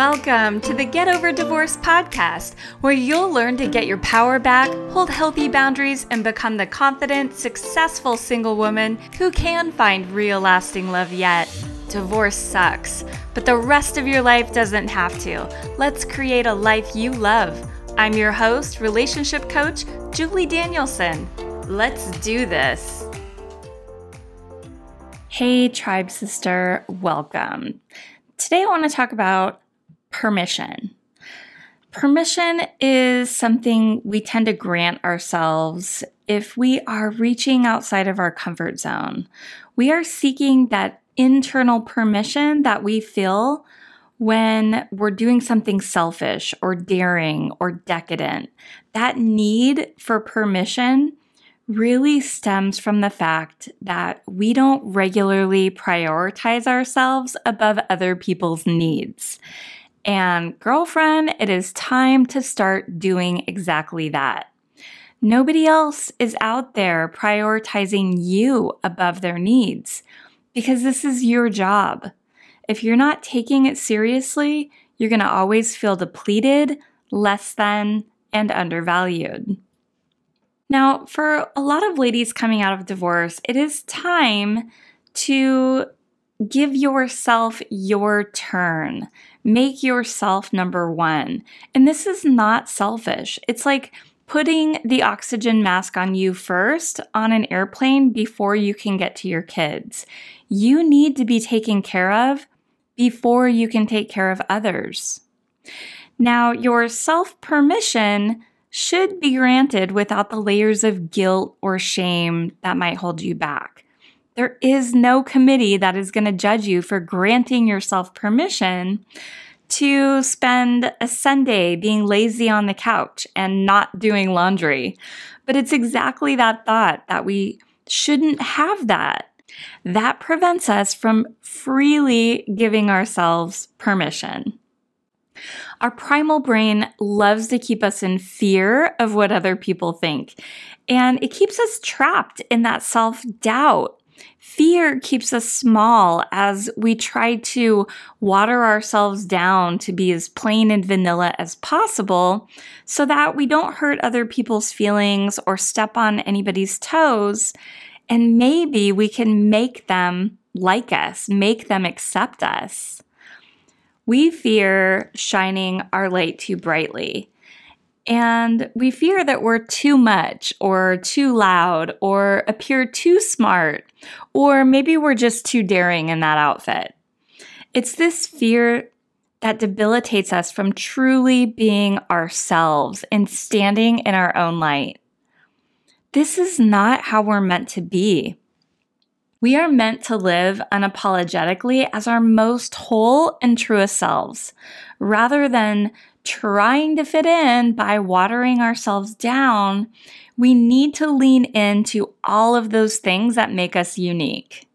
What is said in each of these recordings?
Welcome to the Get Over Divorce podcast, where you'll learn to get your power back, hold healthy boundaries, and become the confident, successful single woman who can find real lasting love yet. Divorce sucks, but the rest of your life doesn't have to. Let's create a life you love. I'm your host, relationship coach, Julie Danielson. Let's do this. Hey, tribe sister, welcome. Today I want to talk about permission. Permission is something we tend to grant ourselves if we are reaching outside of our comfort zone. We are seeking that internal permission that we feel when we're doing something selfish or daring or decadent. That need for permission really stems from the fact that we don't regularly prioritize ourselves above other people's needs. And girlfriend, it is time to start doing exactly that. Nobody else is out there prioritizing you above their needs because this is your job. If you're not taking it seriously, you're going to always feel depleted, less than, and undervalued. Now, for a lot of ladies coming out of divorce, it is time to give yourself your turn. Make yourself number one. And this is not selfish. It's like putting the oxygen mask on you first on an airplane before you can get to your kids. You need to be taken care of before you can take care of others. Now, your self permission should be granted without the layers of guilt or shame that might hold you back. There is no committee that is going to judge you for granting yourself permission to spend a Sunday being lazy on the couch and not doing laundry. But it's exactly that thought that we shouldn't have that. That prevents us from freely giving ourselves permission. Our primal brain loves to keep us in fear of what other people think, and it keeps us trapped in that self doubt. Fear keeps us small as we try to water ourselves down to be as plain and vanilla as possible so that we don't hurt other people's feelings or step on anybody's toes. And maybe we can make them like us, make them accept us. We fear shining our light too brightly. And we fear that we're too much or too loud or appear too smart, or maybe we're just too daring in that outfit. It's this fear that debilitates us from truly being ourselves and standing in our own light. This is not how we're meant to be. We are meant to live unapologetically as our most whole and truest selves, rather than trying to fit in by watering ourselves down. We need to lean into all of those things that make us unique.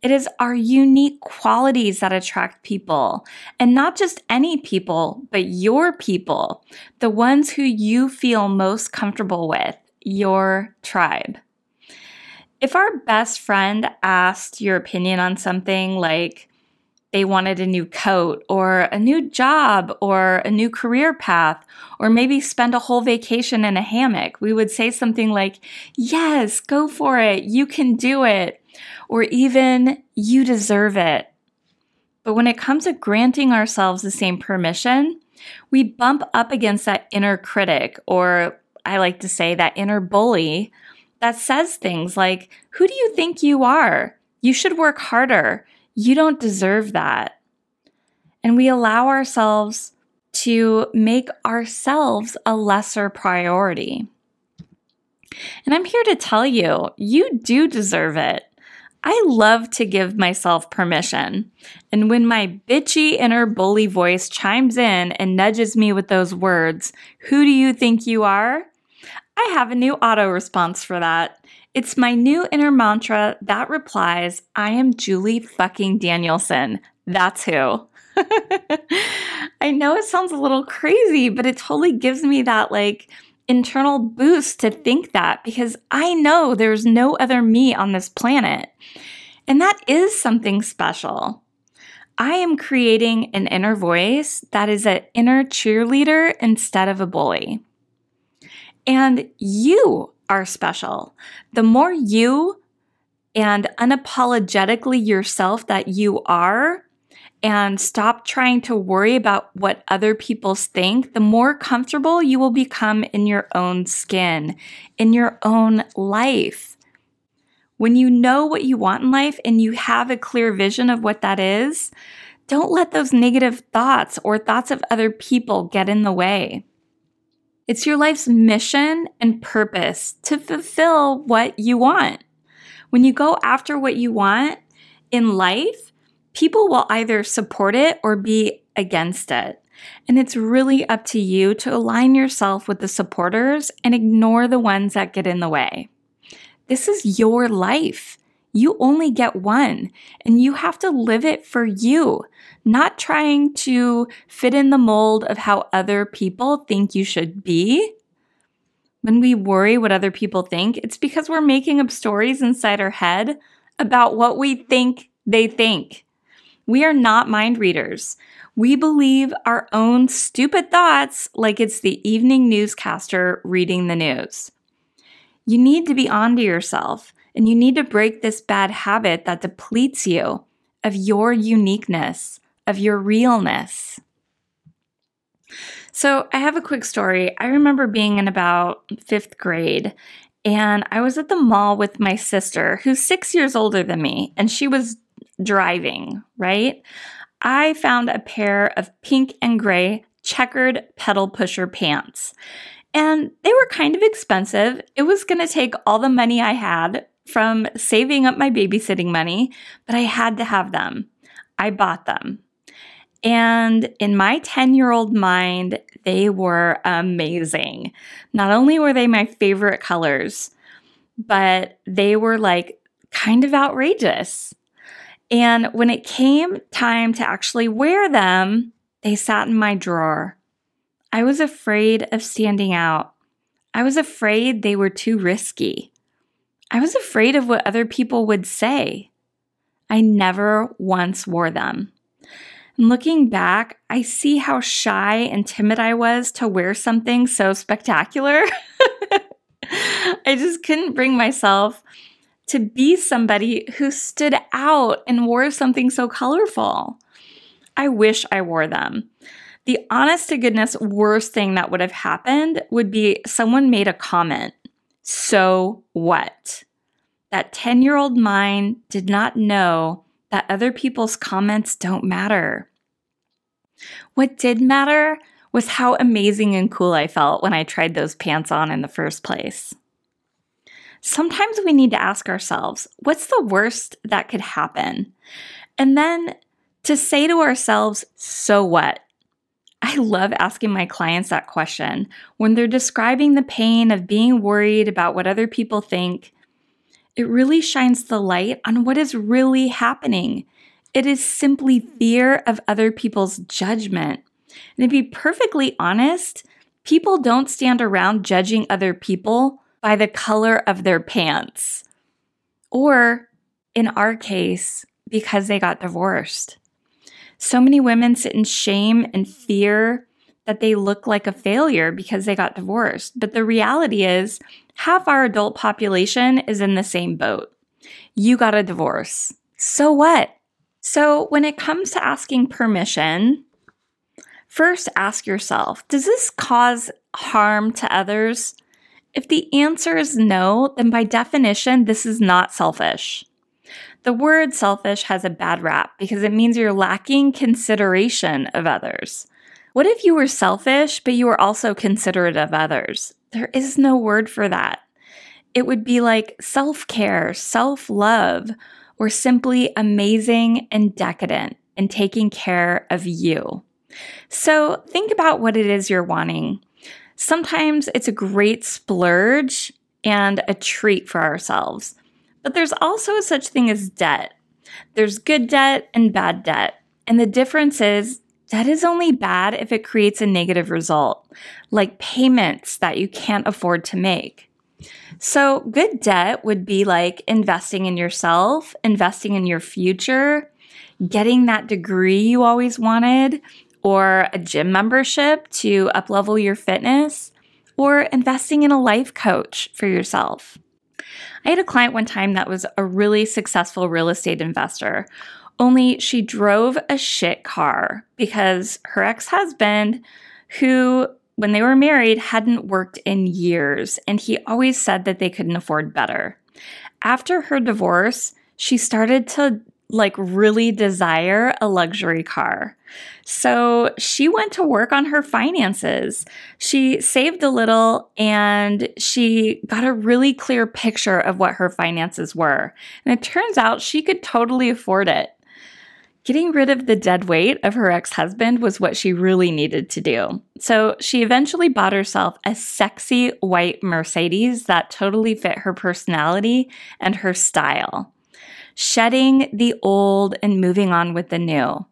It is our unique qualities that attract people, and not just any people, but your people, the ones who you feel most comfortable with, your tribe if our best friend asked your opinion on something like they wanted a new coat or a new job or a new career path, or maybe spend a whole vacation in a hammock, we would say something like, Yes, go for it. You can do it. Or even, You deserve it. But when it comes to granting ourselves the same permission, we bump up against that inner critic, or I like to say that inner bully that says things like, Who do you think you are? You should work harder. You don't deserve that. And we allow ourselves to make ourselves a lesser priority. And I'm here to tell you, you do deserve it. I love to give myself permission. And when my bitchy inner bully voice chimes in and nudges me with those words, Who do you think you are? I have a new auto response for that. It's my new inner mantra that replies, I am Julie fucking Danielson. That's who. I know it sounds a little crazy, but it totally gives me that like internal boost to think that because I know there's no other me on this planet. And that is something special. I am creating an inner voice that is an inner cheerleader instead of a bully. And you are special. The more you and unapologetically yourself that you are, and stop trying to worry about what other people think, the more comfortable you will become in your own skin, in your own life. When you know what you want in life and you have a clear vision of what that is, don't let those negative thoughts or thoughts of other people get in the way. It's your life's mission and purpose to fulfill what you want. When you go after what you want in life, people will either support it or be against it. And it's really up to you to align yourself with the supporters and ignore the ones that get in the way. This is your life. You only get one, and you have to live it for you, not trying to fit in the mold of how other people think you should be. When we worry what other people think, it's because we're making up stories inside our head about what we think they think. We are not mind readers. We believe our own stupid thoughts like it's the evening newscaster reading the news. You need to be onto yourself and you need to break this bad habit that depletes you of your uniqueness, of your realness. So, I have a quick story. I remember being in about fifth grade and I was at the mall with my sister, who's six years older than me, and she was driving, right? I found a pair of pink and gray checkered pedal pusher pants. And they were kind of expensive. It was going to take all the money I had from saving up my babysitting money, but I had to have them. I bought them. And in my 10 year old mind, they were amazing. Not only were they my favorite colors, but they were like kind of outrageous. And when it came time to actually wear them, they sat in my drawer. I was afraid of standing out. I was afraid they were too risky. I was afraid of what other people would say. I never once wore them. And looking back, I see how shy and timid I was to wear something so spectacular. I just couldn't bring myself to be somebody who stood out and wore something so colorful. I wish I wore them. The honest to goodness worst thing that would have happened would be someone made a comment. So what? That 10 year old mind did not know that other people's comments don't matter. What did matter was how amazing and cool I felt when I tried those pants on in the first place sometimes we need to ask ourselves, what's the worst that could happen? And then to say to ourselves, so what? I love asking my clients that question when they're describing the pain of being worried about what other people think. It really shines the light on what is really happening. It is simply fear of other people's judgment. And to be perfectly honest, people don't stand around judging other people by the color of their pants. Or in our case, because they got divorced. So many women sit in shame and fear that they look like a failure because they got divorced. But the reality is, half our adult population is in the same boat. You got a divorce. So what? So, when it comes to asking permission, first ask yourself Does this cause harm to others? If the answer is no, then by definition, this is not selfish. The word selfish has a bad rap because it means you're lacking consideration of others. What if you were selfish, but you were also considerate of others? There is no word for that. It would be like self care, self love, or simply amazing and decadent and taking care of you. So think about what it is you're wanting. Sometimes it's a great splurge and a treat for ourselves. But there's also such thing as debt. There's good debt and bad debt. And the difference is debt is only bad if it creates a negative result, like payments that you can't afford to make. So, good debt would be like investing in yourself, investing in your future, getting that degree you always wanted, or a gym membership to uplevel your fitness, or investing in a life coach for yourself. I had a client one time that was a really successful real estate investor, only she drove a shit car because her ex husband, who when they were married hadn't worked in years, and he always said that they couldn't afford better. After her divorce, she started to like really desire a luxury car. So she went to work on her finances. She saved a little and she got a really clear picture of what her finances were. And it turns out she could totally afford it. Getting rid of the dead weight of her ex husband was what she really needed to do. So she eventually bought herself a sexy white Mercedes that totally fit her personality and her style. Shedding the old and moving on with the new.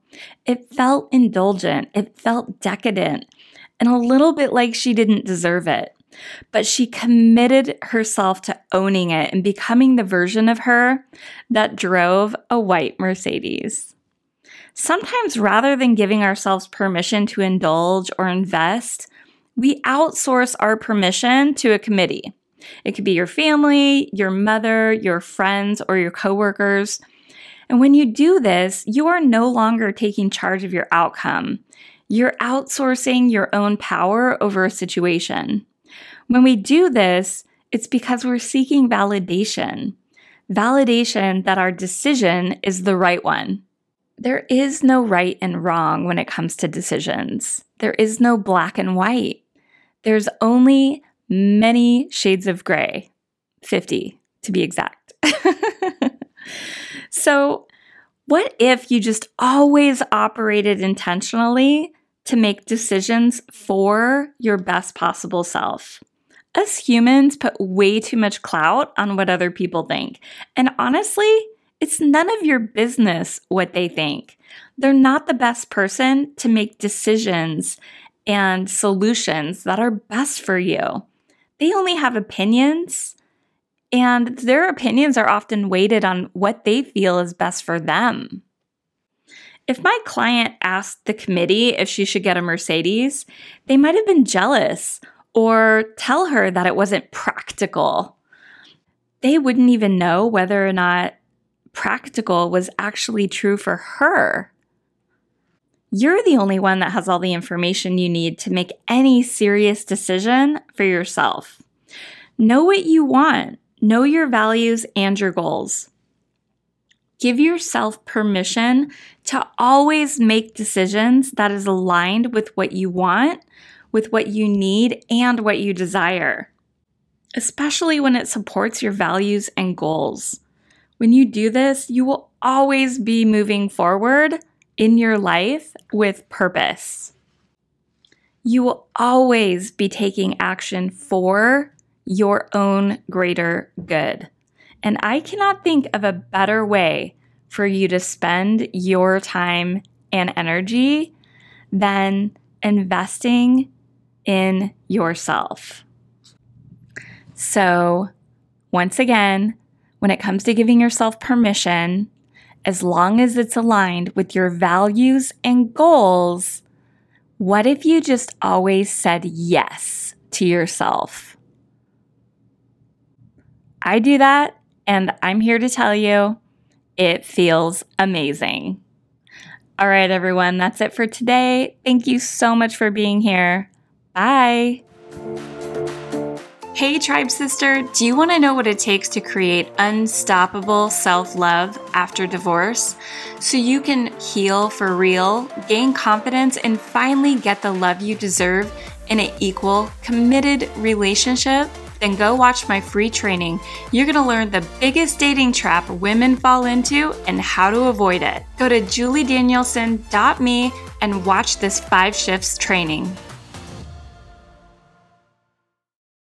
It felt indulgent, it felt decadent, and a little bit like she didn't deserve it. But she committed herself to owning it and becoming the version of her that drove a white Mercedes. Sometimes, rather than giving ourselves permission to indulge or invest, we outsource our permission to a committee. It could be your family, your mother, your friends, or your coworkers. And when you do this, you are no longer taking charge of your outcome. You're outsourcing your own power over a situation. When we do this, it's because we're seeking validation validation that our decision is the right one. There is no right and wrong when it comes to decisions. There is no black and white. There's only many shades of gray, 50 to be exact. so, what if you just always operated intentionally to make decisions for your best possible self? Us humans put way too much clout on what other people think. And honestly, it's none of your business what they think. They're not the best person to make decisions and solutions that are best for you. They only have opinions, and their opinions are often weighted on what they feel is best for them. If my client asked the committee if she should get a Mercedes, they might have been jealous or tell her that it wasn't practical. They wouldn't even know whether or not practical was actually true for her. You're the only one that has all the information you need to make any serious decision for yourself. Know what you want, know your values and your goals. Give yourself permission to always make decisions that is aligned with what you want, with what you need, and what you desire, especially when it supports your values and goals. When you do this, you will always be moving forward in your life with purpose. You will always be taking action for your own greater good. And I cannot think of a better way for you to spend your time and energy than investing in yourself. So, once again, when it comes to giving yourself permission, as long as it's aligned with your values and goals, what if you just always said yes to yourself? I do that, and I'm here to tell you it feels amazing. All right, everyone, that's it for today. Thank you so much for being here. Bye. Hey, Tribe Sister, do you want to know what it takes to create unstoppable self love after divorce so you can heal for real, gain confidence, and finally get the love you deserve in an equal, committed relationship? Then go watch my free training. You're going to learn the biggest dating trap women fall into and how to avoid it. Go to juliedanielson.me and watch this five shifts training.